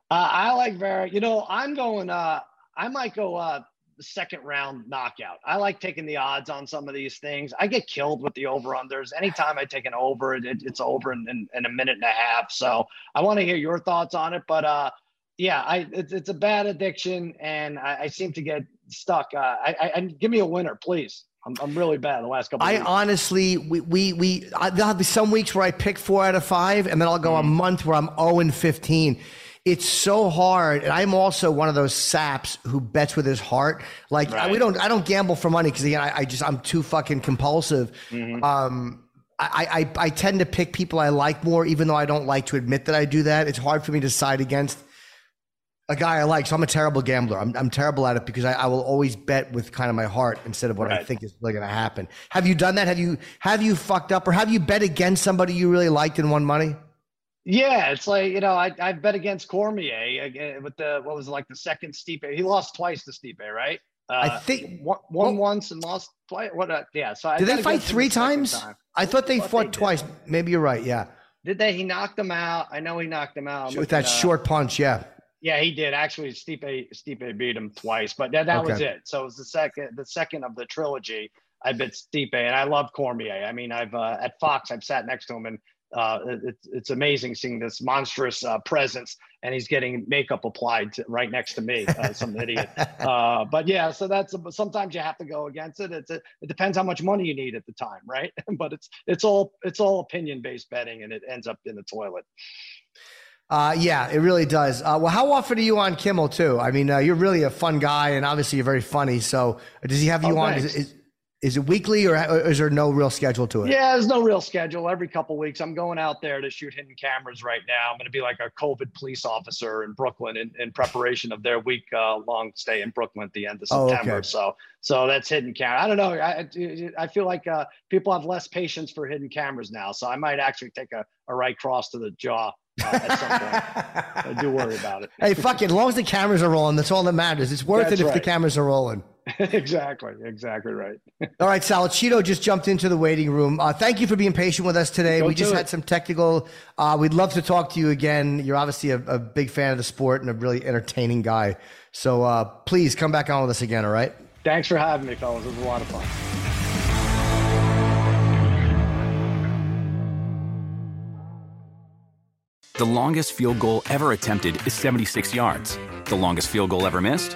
Uh, I like Vera. You know, I'm going. Uh, I might go uh, second round knockout. I like taking the odds on some of these things. I get killed with the over unders. Anytime I take an over, it, it's over in, in, in, a minute and a half. So I want to hear your thoughts on it. But uh, yeah, I it's, it's a bad addiction, and I, I seem to get stuck. Uh, I, I, give me a winner, please. I'm, I'm really bad the last couple. I weeks. honestly, we we we I, there'll be some weeks where I pick four out of five, and then I'll go mm. a month where I'm zero and fifteen it's so hard. And I'm also one of those saps who bets with his heart. Like right. we don't, I don't gamble for money because again, I, I, just, I'm too fucking compulsive. Mm-hmm. Um, I, I, I tend to pick people I like more, even though I don't like to admit that I do that. It's hard for me to side against a guy I like. So I'm a terrible gambler. I'm, I'm terrible at it because I, I will always bet with kind of my heart instead of what right. I think is really going to happen. Have you done that? Have you have you fucked up or have you bet against somebody you really liked and won money? Yeah, it's like you know I I bet against Cormier again with the what was it, like the second Stipe. He lost twice to Stipe, right? Uh, I think won, won well, once and lost twice. What? Uh, yeah. So did they fight three times? Time. I thought they fought they twice. Maybe you're right. Yeah. Did they? He knocked him out. I know he knocked him out with that uh, short punch. Yeah. Yeah, he did. Actually, Stipe Stipe beat him twice, but that, that okay. was it. So it was the second the second of the trilogy. I bet Stipe, and I love Cormier. I mean, I've uh, at Fox, I've sat next to him and uh, it's, it's amazing seeing this monstrous uh, presence and he's getting makeup applied to, right next to me uh, some idiot uh, but yeah so that's sometimes you have to go against it it's a, it depends how much money you need at the time right but it's it's all it's all opinion based betting and it ends up in the toilet uh, yeah, it really does. Uh, well, how often are you on Kimmel too? I mean, uh, you're really a fun guy, and obviously you're very funny. So, does he have you oh, on? Is, it weekly or is there no real schedule to it? Yeah, there's no real schedule. Every couple weeks, I'm going out there to shoot hidden cameras right now. I'm going to be like a COVID police officer in Brooklyn in, in preparation of their week uh, long stay in Brooklyn at the end of September. Oh, okay. So, so that's hidden camera. I don't know. I, I feel like uh, people have less patience for hidden cameras now. So I might actually take a, a right cross to the jaw uh, at some point. I do worry about it. Hey, fuck it. As long as the cameras are rolling, that's all that matters. It's worth that's it if right. the cameras are rolling. exactly, exactly right. All right, Sal. Salachito just jumped into the waiting room. Uh, thank you for being patient with us today. Go we just it. had some technical. Uh, we'd love to talk to you again. You're obviously a, a, big fan of the sport and a really entertaining guy. So uh, please come back on with us again. All right. Thanks for having me, fellas. It was a lot of fun. The longest field goal ever attempted is 76 yards. The longest field goal ever missed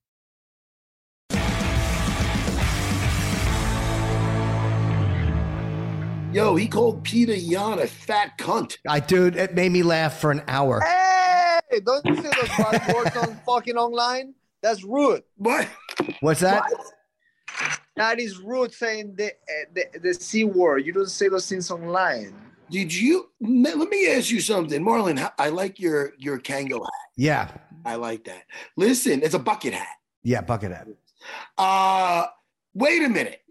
Yo, he called Petr Yan a fat cunt. I dude, it made me laugh for an hour. Hey, don't you see those bad words on fucking online? That's rude. What? What's that? That is rude saying the, uh, the the c word. You don't say those things online. Did you? Let me ask you something, Marlon. I like your your Kangol hat. Yeah, I like that. Listen, it's a bucket hat. yeah, bucket hat. Uh, wait a minute.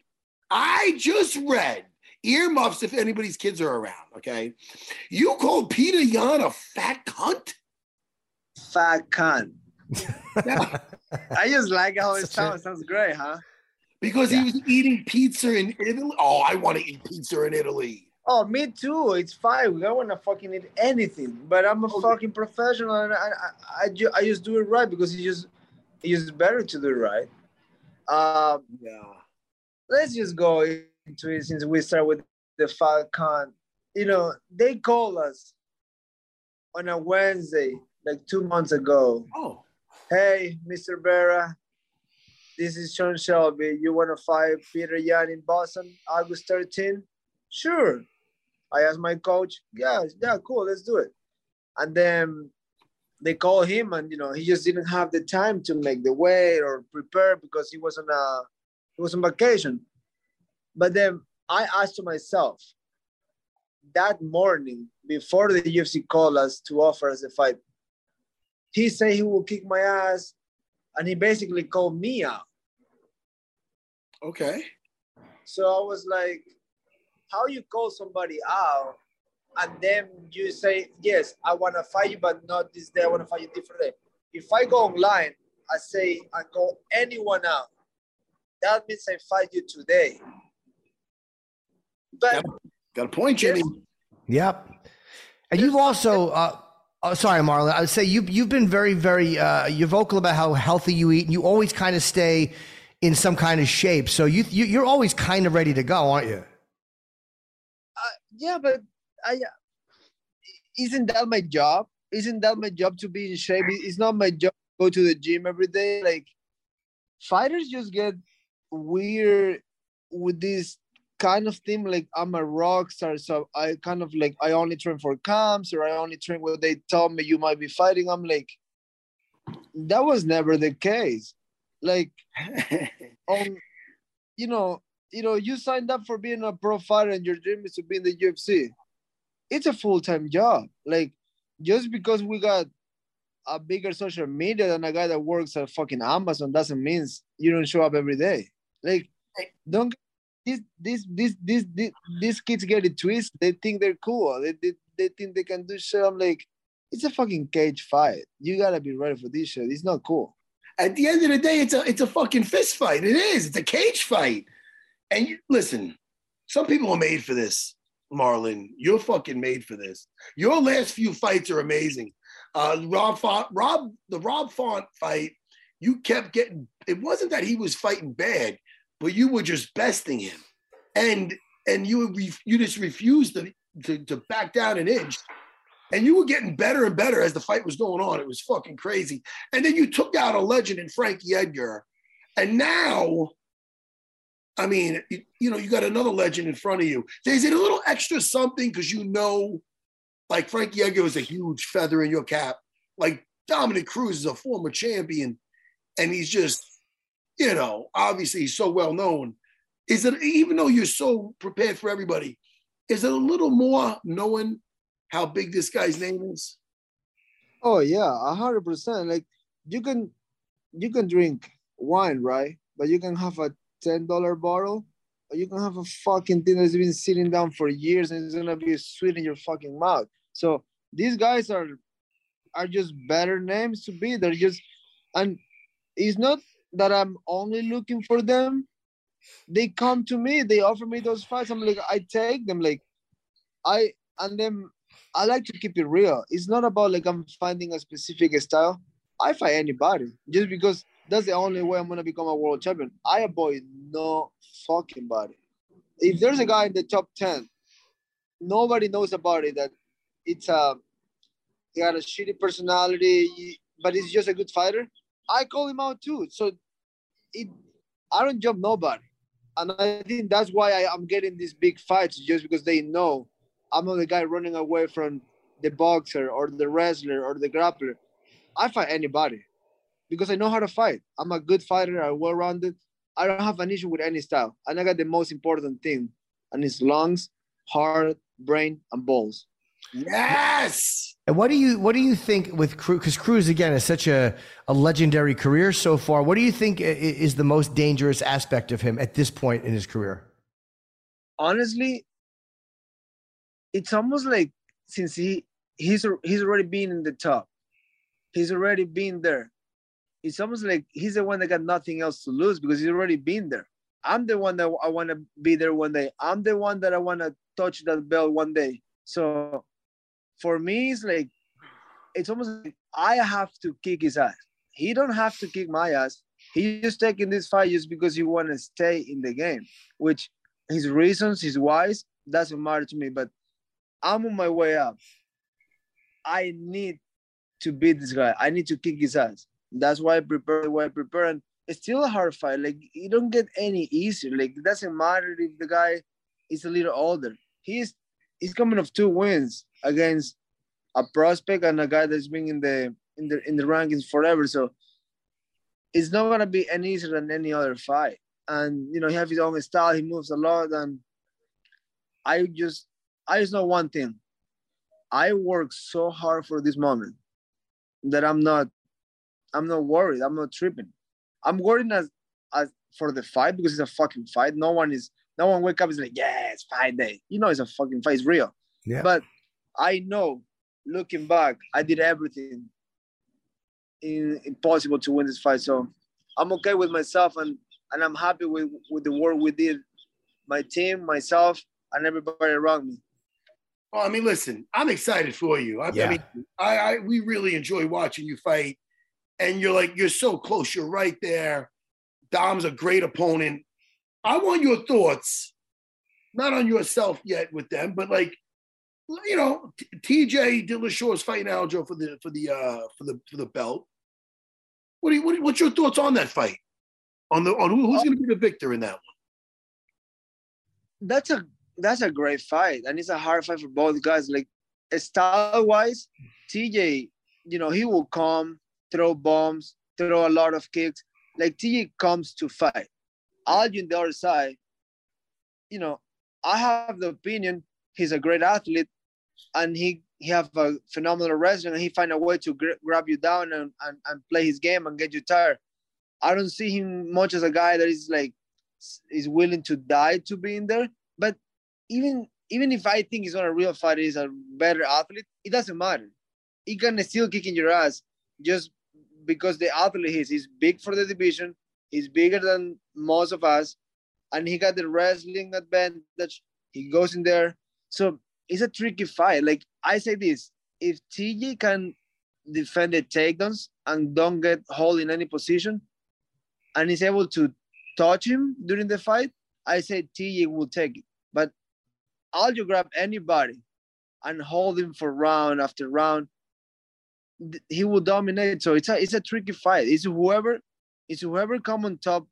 I just read earmuffs if anybody's kids are around. Okay, you called Petr Yan a fat cunt. Fat cunt. I just like how it sounds. Sounds great, huh? Because he was eating pizza in Italy. Oh, I want to eat pizza in Italy. Oh, me too. It's fine. We don't want to fucking eat anything. But I'm a fucking professional, and I, I, I, ju- I just do it right because it's just, it's just better to do it right. Um, Yeah. let's just go into it since we start with the Falcon. You know, they called us on a Wednesday, like two months ago. Oh. Hey, Mr. Vera, this is Sean Shelby. You want to fight Petr Yan in Boston, August 13? Sure. I asked my coach, yeah, yeah, cool, let's do it. And then they called him, and you know, he just didn't have the time to make the weight or prepare because he was on a he was on vacation. But then I asked to myself that morning before the UFC called us to offer us a fight, he said he will kick my ass, and he basically called me out. Okay. So I was like, how you call somebody out and then you say, yes, I want to fight you, but not this day. I want to fight you different day. If I go online, I say I call anyone out. That means I fight you today. But Got a point, Jimmy. Yep. And you've also, uh, oh, sorry, Marlon. I would say you you've been very, very uh, you're vocal about how healthy you eat, and you always kind of stay in some kind of shape. So you, you you're always kind of ready to go, aren't you? yeah, but I isn't that my job? Isn't that my job to be in shape? It's not my job to go to the gym every day. Like fighters just get weird with this kind of thing. Like I'm a rock star, so I kind of like I only train for camps or I only train where they tell me you might be fighting. I'm like, that was never the case. Like, um, you know, you know, you signed up for being a pro fighter and your dream is to be in the UFC. It's a full time job. Like, just because we got a bigger social media than a guy that works at fucking Amazon doesn't mean you don't show up every day. Like, don't these these these these these, kids get it twisted. They think they're cool. They, they they think they can do shit. I'm like, it's a fucking cage fight. You gotta be ready for this shit. It's not cool. At the end of the day, it's a it's a fucking fist fight. It is. It's a cage fight. And you, listen, some people are made for this, Marlon. You're fucking made for this. Your last few fights are amazing. Uh, Rob Font, Rob, the Rob Font fight, you kept getting. It wasn't that he was fighting bad, but you were just besting him, and and you you just refused to, to to back down an inch. And you were getting better and better as the fight was going on. It was fucking crazy. And then you took out a legend in Frankie Edgar. And now I mean, you, you know, you got another legend in front of you. There's it a little extra something because you know, like Frankie Edgar was a huge feather in your cap. Like Dominick Cruz is a former champion, and he's just, you know, obviously he's so well known. Is it even though you're so prepared for everybody, is it a little more knowing how big this guy's name is? Oh yeah, a hundred percent. Like you can you can drink wine, right? But you can have a ten dollar bottle, or you can have a fucking thing that's been sitting down for years and it's gonna be sweet in your fucking mouth. So these guys are are just better names to be. They're just and it's not that I'm only looking for them. They come to me, they offer me those fights. I'm like, I take them. Like, I and then I like to keep it real. It's not about like I'm finding a specific style. I fight anybody just because that's the only way I'm gonna become a world champion. I avoid no fucking body. If there's a guy in the top 10, nobody knows about it that it's a he got a shitty personality, but he's just a good fighter. I call him out too. So it I don't jump nobody. And I think that's why I, I'm getting these big fights just because they know I'm not the guy running away from the boxer or the wrestler or the grappler. I fight anybody because I know how to fight. I'm a good fighter. I'm well rounded. I don't have an issue with any style. And I got the most important thing, and it's lungs, heart, brain, and balls. Yes. And what do you what do you think with Cruz? Because Cruz again is such a, a legendary career so far. What do you think is the most dangerous aspect of him at this point in his career? Honestly, it's almost like since he he's he's already been in the top, he's already been there. It's almost like he's the one that got nothing else to lose because he's already been there. I'm the one that I want to be there one day. I'm the one that I want to touch that bell one day. So for me, it's like it's almost like I have to kick his ass. He don't have to kick my ass. He's just taking this fight just because he want to stay in the game, which his reasons, his whys, doesn't matter to me. But I'm on my way up. I need to beat this guy. I need to kick his ass. That's why I prepare way I prepare. And it's still a hard fight. Like you don't get any easier. Like it doesn't matter if the guy is a little older. He's he's coming off two wins against a prospect and a guy that's been in the in the in the rankings forever. So it's not gonna be any easier than any other fight. And you know, he has his own style, he moves a lot, and I just I just know one thing. I work so hard for this moment that I'm not I'm not worried. I'm not tripping. I'm worried as as for the fight because it's a fucking fight. No one is no one wake up is like, yeah, it's fight day. You know it's a fucking fight, it's real. Yeah. But I know looking back, I did everything in, impossible to win this fight. So I'm okay with myself and and I'm happy with, with the work we did, my team, myself, and everybody around me. Well, I mean, listen, I'm excited for you. I, Yeah. I mean, I, I we really enjoy watching you fight, and you're like you're so close. You're right there. Dom's a great opponent. I want your thoughts, not on yourself yet with them, but like, you know, TJ Dillashaw is fighting Aljo for the for the uh for the for the belt. What do you what, what's your thoughts on that fight? On the on who, who's going to be the victor in that one? That's a that's a great fight, and it's a hard fight for both guys. Like style wise, TJ, you know, he will come, throw bombs, throw a lot of kicks. Like TJ comes to fight. On the other side, you know, I have the opinion he's a great athlete, and he he have a phenomenal wrestling, and he find a way to gra- grab you down and, and and play his game and get you tired. I don't see him much as a guy that is like is willing to die to be in there. But even even if I think he's not a real fighter, he's a better athlete. It doesn't matter. He can still kick in your ass just because the athlete is. He's big for the division. He's bigger than most of us, and he got the wrestling advantage. He goes in there, so it's a tricky fight. Like I say this, if TJ can defend the takedowns and don't get hold in any position, and is able to touch him during the fight, I say TJ will take it. But Aljo grab anybody and hold him for round after round, he will dominate. So it's a it's a tricky fight. It's whoever it's whoever come on top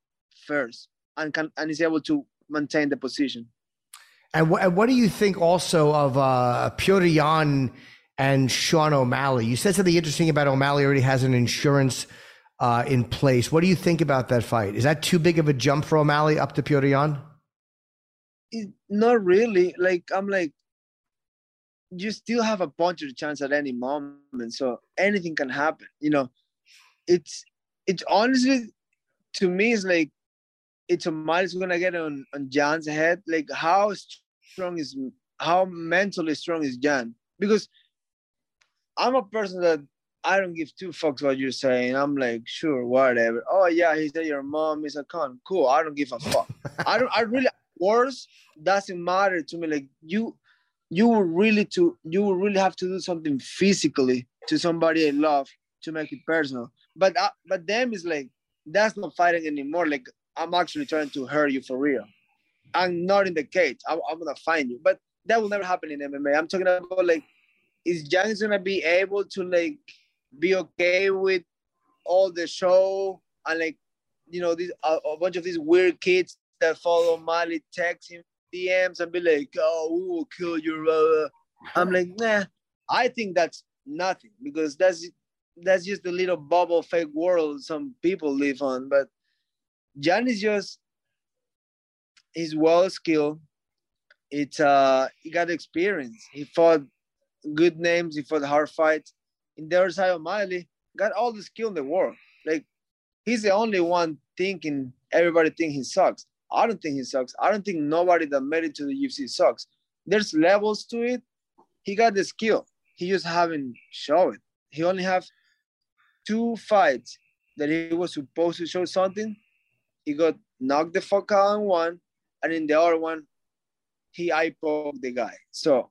first and can and is able to maintain the position. And what, and what do you think also of uh, Petr Yan and Sean O'Malley? You said something interesting about O'Malley already has an insurance uh, in place. What do you think about that fight? Is that too big of a jump for O'Malley up to Petr Yan? It, not really. Like I'm like, you still have a puncher chance at any moment, so anything can happen. You know, it's it's honestly to me it's like it's a miles gonna get on on Yan's head. Like how strong is how mentally strong is Yan? Because I'm a person that I don't give two fucks what you're saying. I'm like, sure, whatever. Oh yeah, he said your mom is a con. Cool. I don't give a fuck. I don't. I really words doesn't matter to me. Like you, you will really to you will really have to do something physically to somebody I love to make it personal. But uh, but them is like that's not fighting anymore. Like I'm actually trying to hurt you for real. I'm not in the cage. I'm, I'm gonna find you. But that will never happen in MMA. I'm talking about like, is Giannis gonna be able to like be okay with all the show and like, you know, these a, a bunch of these weird kids that follow Mali text him DMs and be like, oh, we will kill you. I'm like, nah. I think that's nothing because that's that's just a little bubble fake world some people live on. But Yan is just he's well skilled. It's uh he got experience. He fought good names, he fought hard fights. In the other side of Miley, got all the skill in the world. Like he's the only one thinking everybody think he sucks. I don't think he sucks. I don't think nobody that made it to the UFC sucks. There's levels to it. He got the skill. He just haven't shown it. He only have two fights that he was supposed to show something. He got knocked the fuck out in one, and in the other one, he eye poked the guy. So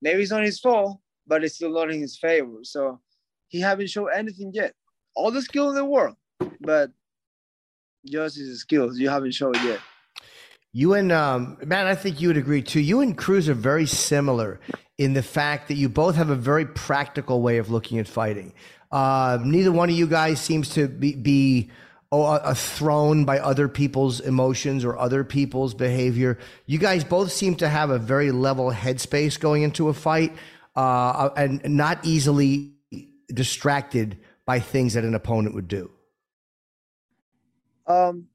maybe it's not his fault, but it's still not in his favor. So he haven't shown anything yet. All the skill in the world, but just his skills you haven't shown yet. You and um, man, I think you would agree too. You and Cruz are very similar in the fact that you both have a very practical way of looking at fighting. Uh, neither one of you guys seems to be, be oh, uh, thrown by other people's emotions or other people's behavior. You guys both seem to have a very level headspace going into a fight uh, and not easily distracted by things that an opponent would do. Um,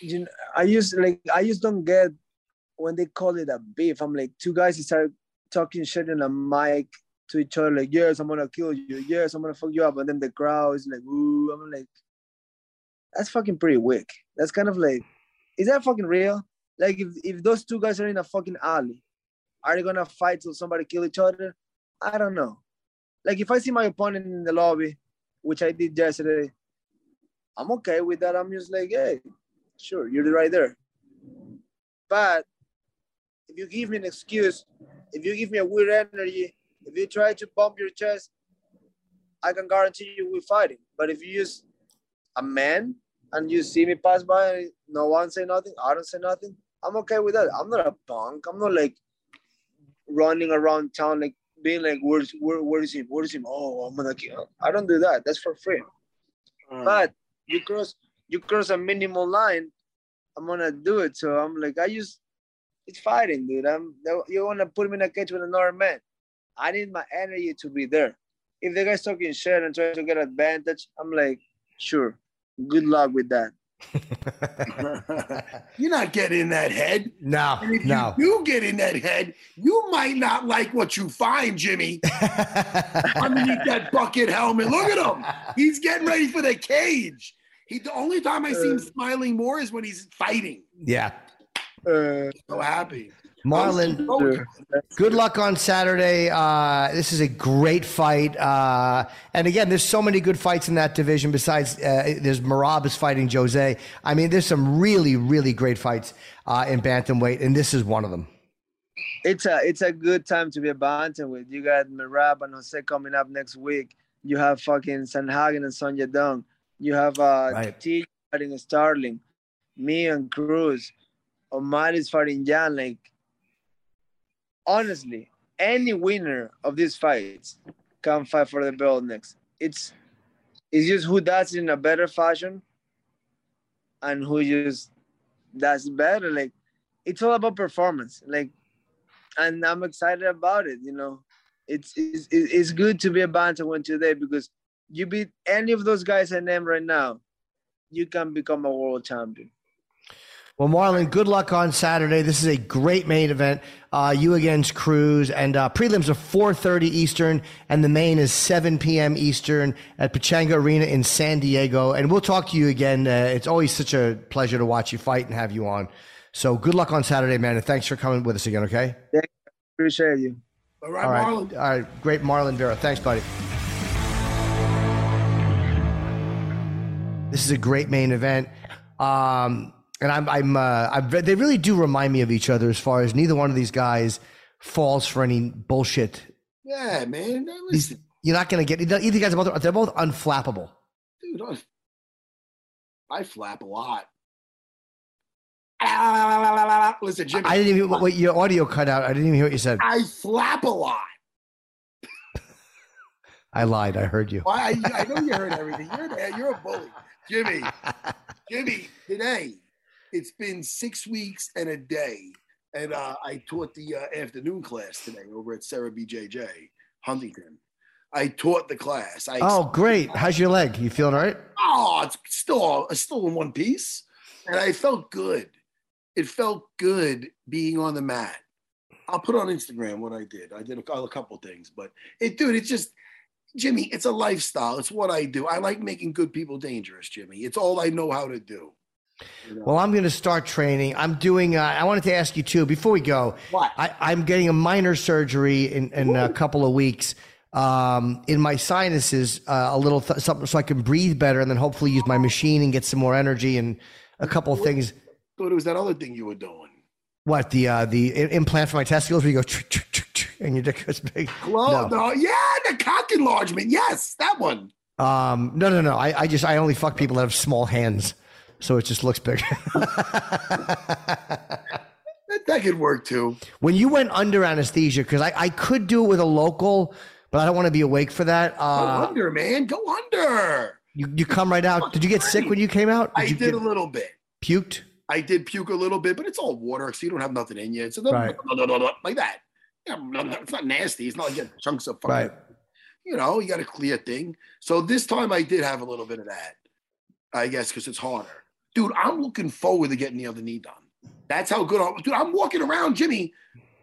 you know, I just like I just don't get when they call it a beef. I'm like two guys start talking shit in a mic to each other, like, yes, I'm gonna kill you, yes, I'm gonna fuck you up, and then the crowd is like, ooh, I'm like, that's fucking pretty weak. That's kind of like, is that fucking real? Like, if, if those two guys are in a fucking alley, are they gonna fight till somebody kill each other? I don't know. Like, if I see my opponent in the lobby, which I did yesterday, I'm okay with that. I'm just like, hey, sure, you're right there. But if you give me an excuse, if you give me a weird energy, if you try to bump your chest, I can guarantee you we're fighting. But if you use a man and you see me pass by, no one say nothing, I don't say nothing, I'm okay with that. I'm not a punk. I'm not like running around town like being like, where's where, where is him? Where is him? Oh, I'm gonna kill. I don't do that. That's for free. Mm. But you cross you cross a minimal line, I'm gonna do it. So I'm like, I just it's fighting, dude. I'm you wanna put me in a cage with another man. I need my energy to be there. If the guy's talking shit and trying to get advantage, I'm like, sure, good luck with that. You're not getting in that head. No, and if no. you do get in that head, you might not like what you find, Jimmy, underneath that bucket helmet. Look at him. He's getting ready for the cage. He the only time I see him uh. smiling more is when he's fighting. Yeah. Uh, so happy. Marlon, good luck on Saturday. Uh, this is a great fight. Uh, and again, there's so many good fights in that division. Besides, uh, there's Merab is fighting Jose. I mean, there's some really, really great fights uh, in bantamweight, and this is one of them. It's a it's a good time to be a bantamweight. You got Merab and Jose coming up next week. You have fucking Sandhagen and Song Yadong. You have uh, right. T fighting Sterling. Me and Cruz. Omar is fighting Yan. Like honestly, any winner of these fights can fight for the belt next. It's it's just who does it in a better fashion and who just does better. Like it's all about performance. Like, and I'm excited about it. You know, it's it's, it's good to be a bantamweight today because you beat any of those guys I named right now, you can become a world champion. Well, Marlon, good luck on Saturday. This is a great main event. Uh, you against Cruz, and uh, prelims are 4:30 Eastern, and the main is 7 p.m. Eastern at Pechanga Arena in San Diego. And we'll talk to you again. Uh, it's always such a pleasure to watch you fight and have you on. So good luck on Saturday, man, and thanks for coming with us again. Okay. Yeah, appreciate you. All right, All right. Marlon. All right, great, Marlon Vera. Thanks, buddy. This is a great main event. Um, and I'm, I'm, uh, I'm, they really do remind me of each other as far as neither one of these guys falls for any bullshit. Yeah, man. Listen, You're not going to get either guys are both, they're both unflappable. dude, I, I flap a lot. Ah, Listen, Jimmy, I didn't even, what, your audio cut out. I didn't even hear what you said. I flap a lot. I lied. I heard you. Well, I, I know you heard everything. You're you're a bully, Jimmy. Jimmy, today it's been six weeks and a day, and uh, I taught the uh, afternoon class today over at Serra BJJ Huntington. I taught the class. I Oh, great. How's your leg? You feeling all right? oh, it's still it's still in one piece, and I felt good. It felt good being on the mat. I'll put on Instagram what I did. I did a, a couple things, but it, dude, it's just Jimmy. It's a lifestyle. It's what I do. I like making good people dangerous, Jimmy. It's all I know how to do. You know? Well, I'm going to start training. I'm doing. Uh, I wanted to ask you too before we go. What? I, I'm getting a minor surgery in, in a couple of weeks um, in my sinuses, uh, a little th- something so I can breathe better, and then hopefully use my machine and get some more energy and a couple of things. thought it was that other thing you were doing. What the uh, the implant for my testicles where you go and your dick goes big? Hello, no. yeah, the cock enlargement. Yes, that one. Um, no, no, no. I, I just I only fuck people that have small hands, so it just looks bigger. That, that could work too. when you went under anesthesia, because I, I could do it with a local, but I don't want to be awake for that. Go Uh, under, man. Go under. you, you come right out. Did you get sick when you came out? I you did get a little bit. puked? I did puke a little bit, but it's all water, so you don't have nothing in you. It's Right. like that. Yeah, It's not nasty. It's not like you chunks of fucking, Right. you know, you got a clear thing. So this time I did have a little bit of that, I guess, because it's harder. Dude, I'm looking forward to getting the other knee done. That's how good I'm. Dude, I'm walking around, Jimmy.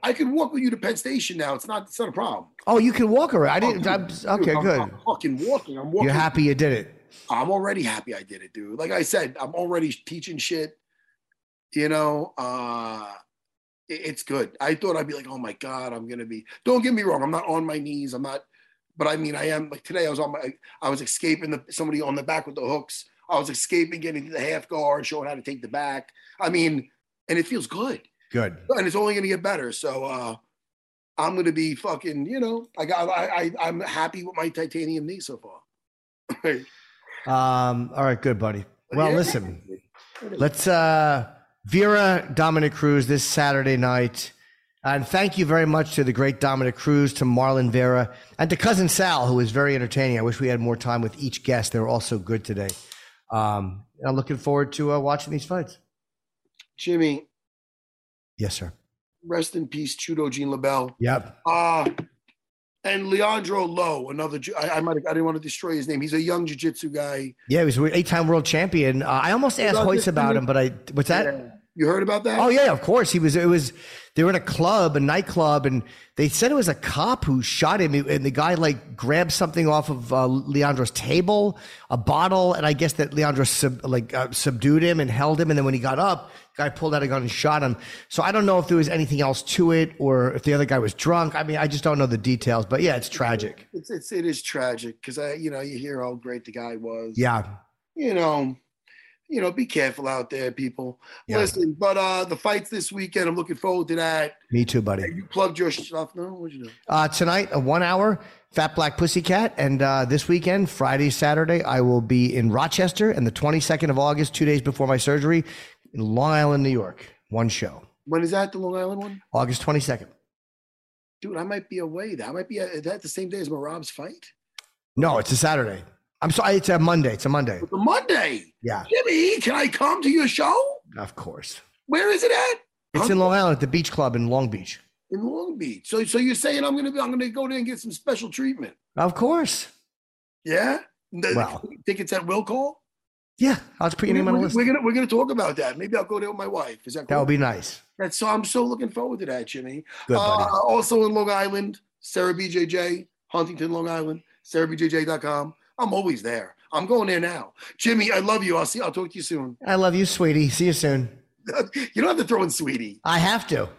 I can walk with you to Penn Station now. It's not. It's not a problem. Oh, you can walk around. I Oh, didn't. dude, I'm, dude, okay, I'm- good. I'm fucking walking. I'm walking. You're happy you did it. I'm already happy I did it, dude. Like I said, I'm already teaching shit. You know, uh it- it's good. I thought I'd be like, oh my God, I'm gonna be don't get me wrong, I'm not on my knees, I'm not, but I mean I am like today I was on my I was escaping the somebody on the back with the hooks. I was escaping getting to the half guard, showing how to take the back. I mean, and it feels good. Good. And it's only gonna get better. So uh I'm gonna be fucking, you know, I got I, I I'm happy with my titanium knee so far. Um, all right, good, buddy. Well, Yeah. listen, let's uh Vera Dominick Cruz this Saturday night. And thank you very much to the great Dominick Cruz, to Marlon Vera, and to cousin Sal, who was very entertaining. I wish we had more time with each guest. They were all so good today. Um, and I'm looking forward to uh, watching these fights. Jimmy, Yes, sir. rest in peace, Judo Gene LeBell. Yep. Uh and Leandro Lo, another. I, I might. I didn't want to destroy his name. He's a young jiu-jitsu guy. Yeah, he was an eight-time world champion. Uh, I almost asked Royce about him, but I what's that? Yeah. You heard about that? Oh yeah, of course. He was. It was. They were in a club, a nightclub, and they said it was a cop who shot him. And the guy like grabbed something off of uh, Leandro's table, a bottle, and I guess that Leandro sub, like uh, subdued him and held him. And then when he got up, the guy pulled out a gun and shot him. So I don't know if there was anything else to it, or if the other guy was drunk. I mean, I just don't know the details. But yeah, it's tragic. It's it's it is tragic because I you know you hear how great the guy was. Yeah. You know, you know, be careful out there, people. Yeah. Listen, but uh the fights this weekend, I'm looking forward to that. Me too, buddy. You plugged your stuff. No, what'd you do? Uh, tonight, a one hour Fat Black Pussycat. And uh, this weekend, Friday, Saturday, I will be in Rochester. And the 22nd of August, two days before my surgery, in Long Island, New York. One show. When is that the Long Island one? August 22nd. Dude, I might be away. That might be is that the same day as my Rob's fight. No, it's a Saturday. I'm sorry, it's a Monday. It's a Monday. It's a Monday. Yeah, Jimmy, can I come to your show? of course. Where is it at? It's in Long Island at the Beach Club in Long Beach. in Long Beach. So, so you're saying I'm gonna be, I'm gonna go there and get some special treatment? Of course. Yeah. The, Well. tickets at will call. Yeah, I'll just put name on the list. we're gonna we're gonna talk about that. Maybe I'll go there with my wife. Is that cool? That would be nice. That's so. I'm so looking forward to that, Jimmy. Good, buddy. Uh, also in Long Island, Serra BJJ, Huntington, Long Island, SerraBJJ.com. I'm always there. I'm going there now. Jimmy, I love you. I'll see. I'll talk to you soon. I love you, sweetie. See you soon. you don't have to throw in sweetie. I have to.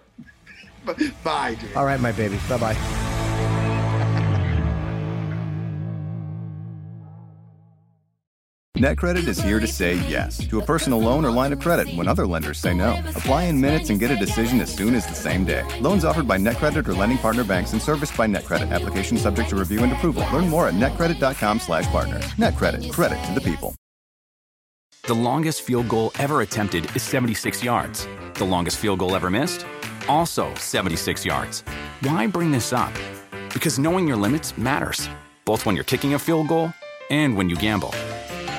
Bye, Jimmy. All right, my baby. Bye bye. NetCredit is here to say yes to a personal loan or line of credit when other lenders say no. Apply in minutes and get a decision as soon as the same day. Loans offered by NetCredit or lending partner banks and serviced by NetCredit. Application subject to review and approval. Learn more at netcredit.com/partner. NetCredit. Credit to the people. The longest field goal ever attempted is 76 yards. The longest field goal ever missed? Also 76 yards. Why bring this up? Because knowing your limits matters, both when you're kicking a field goal and when you gamble.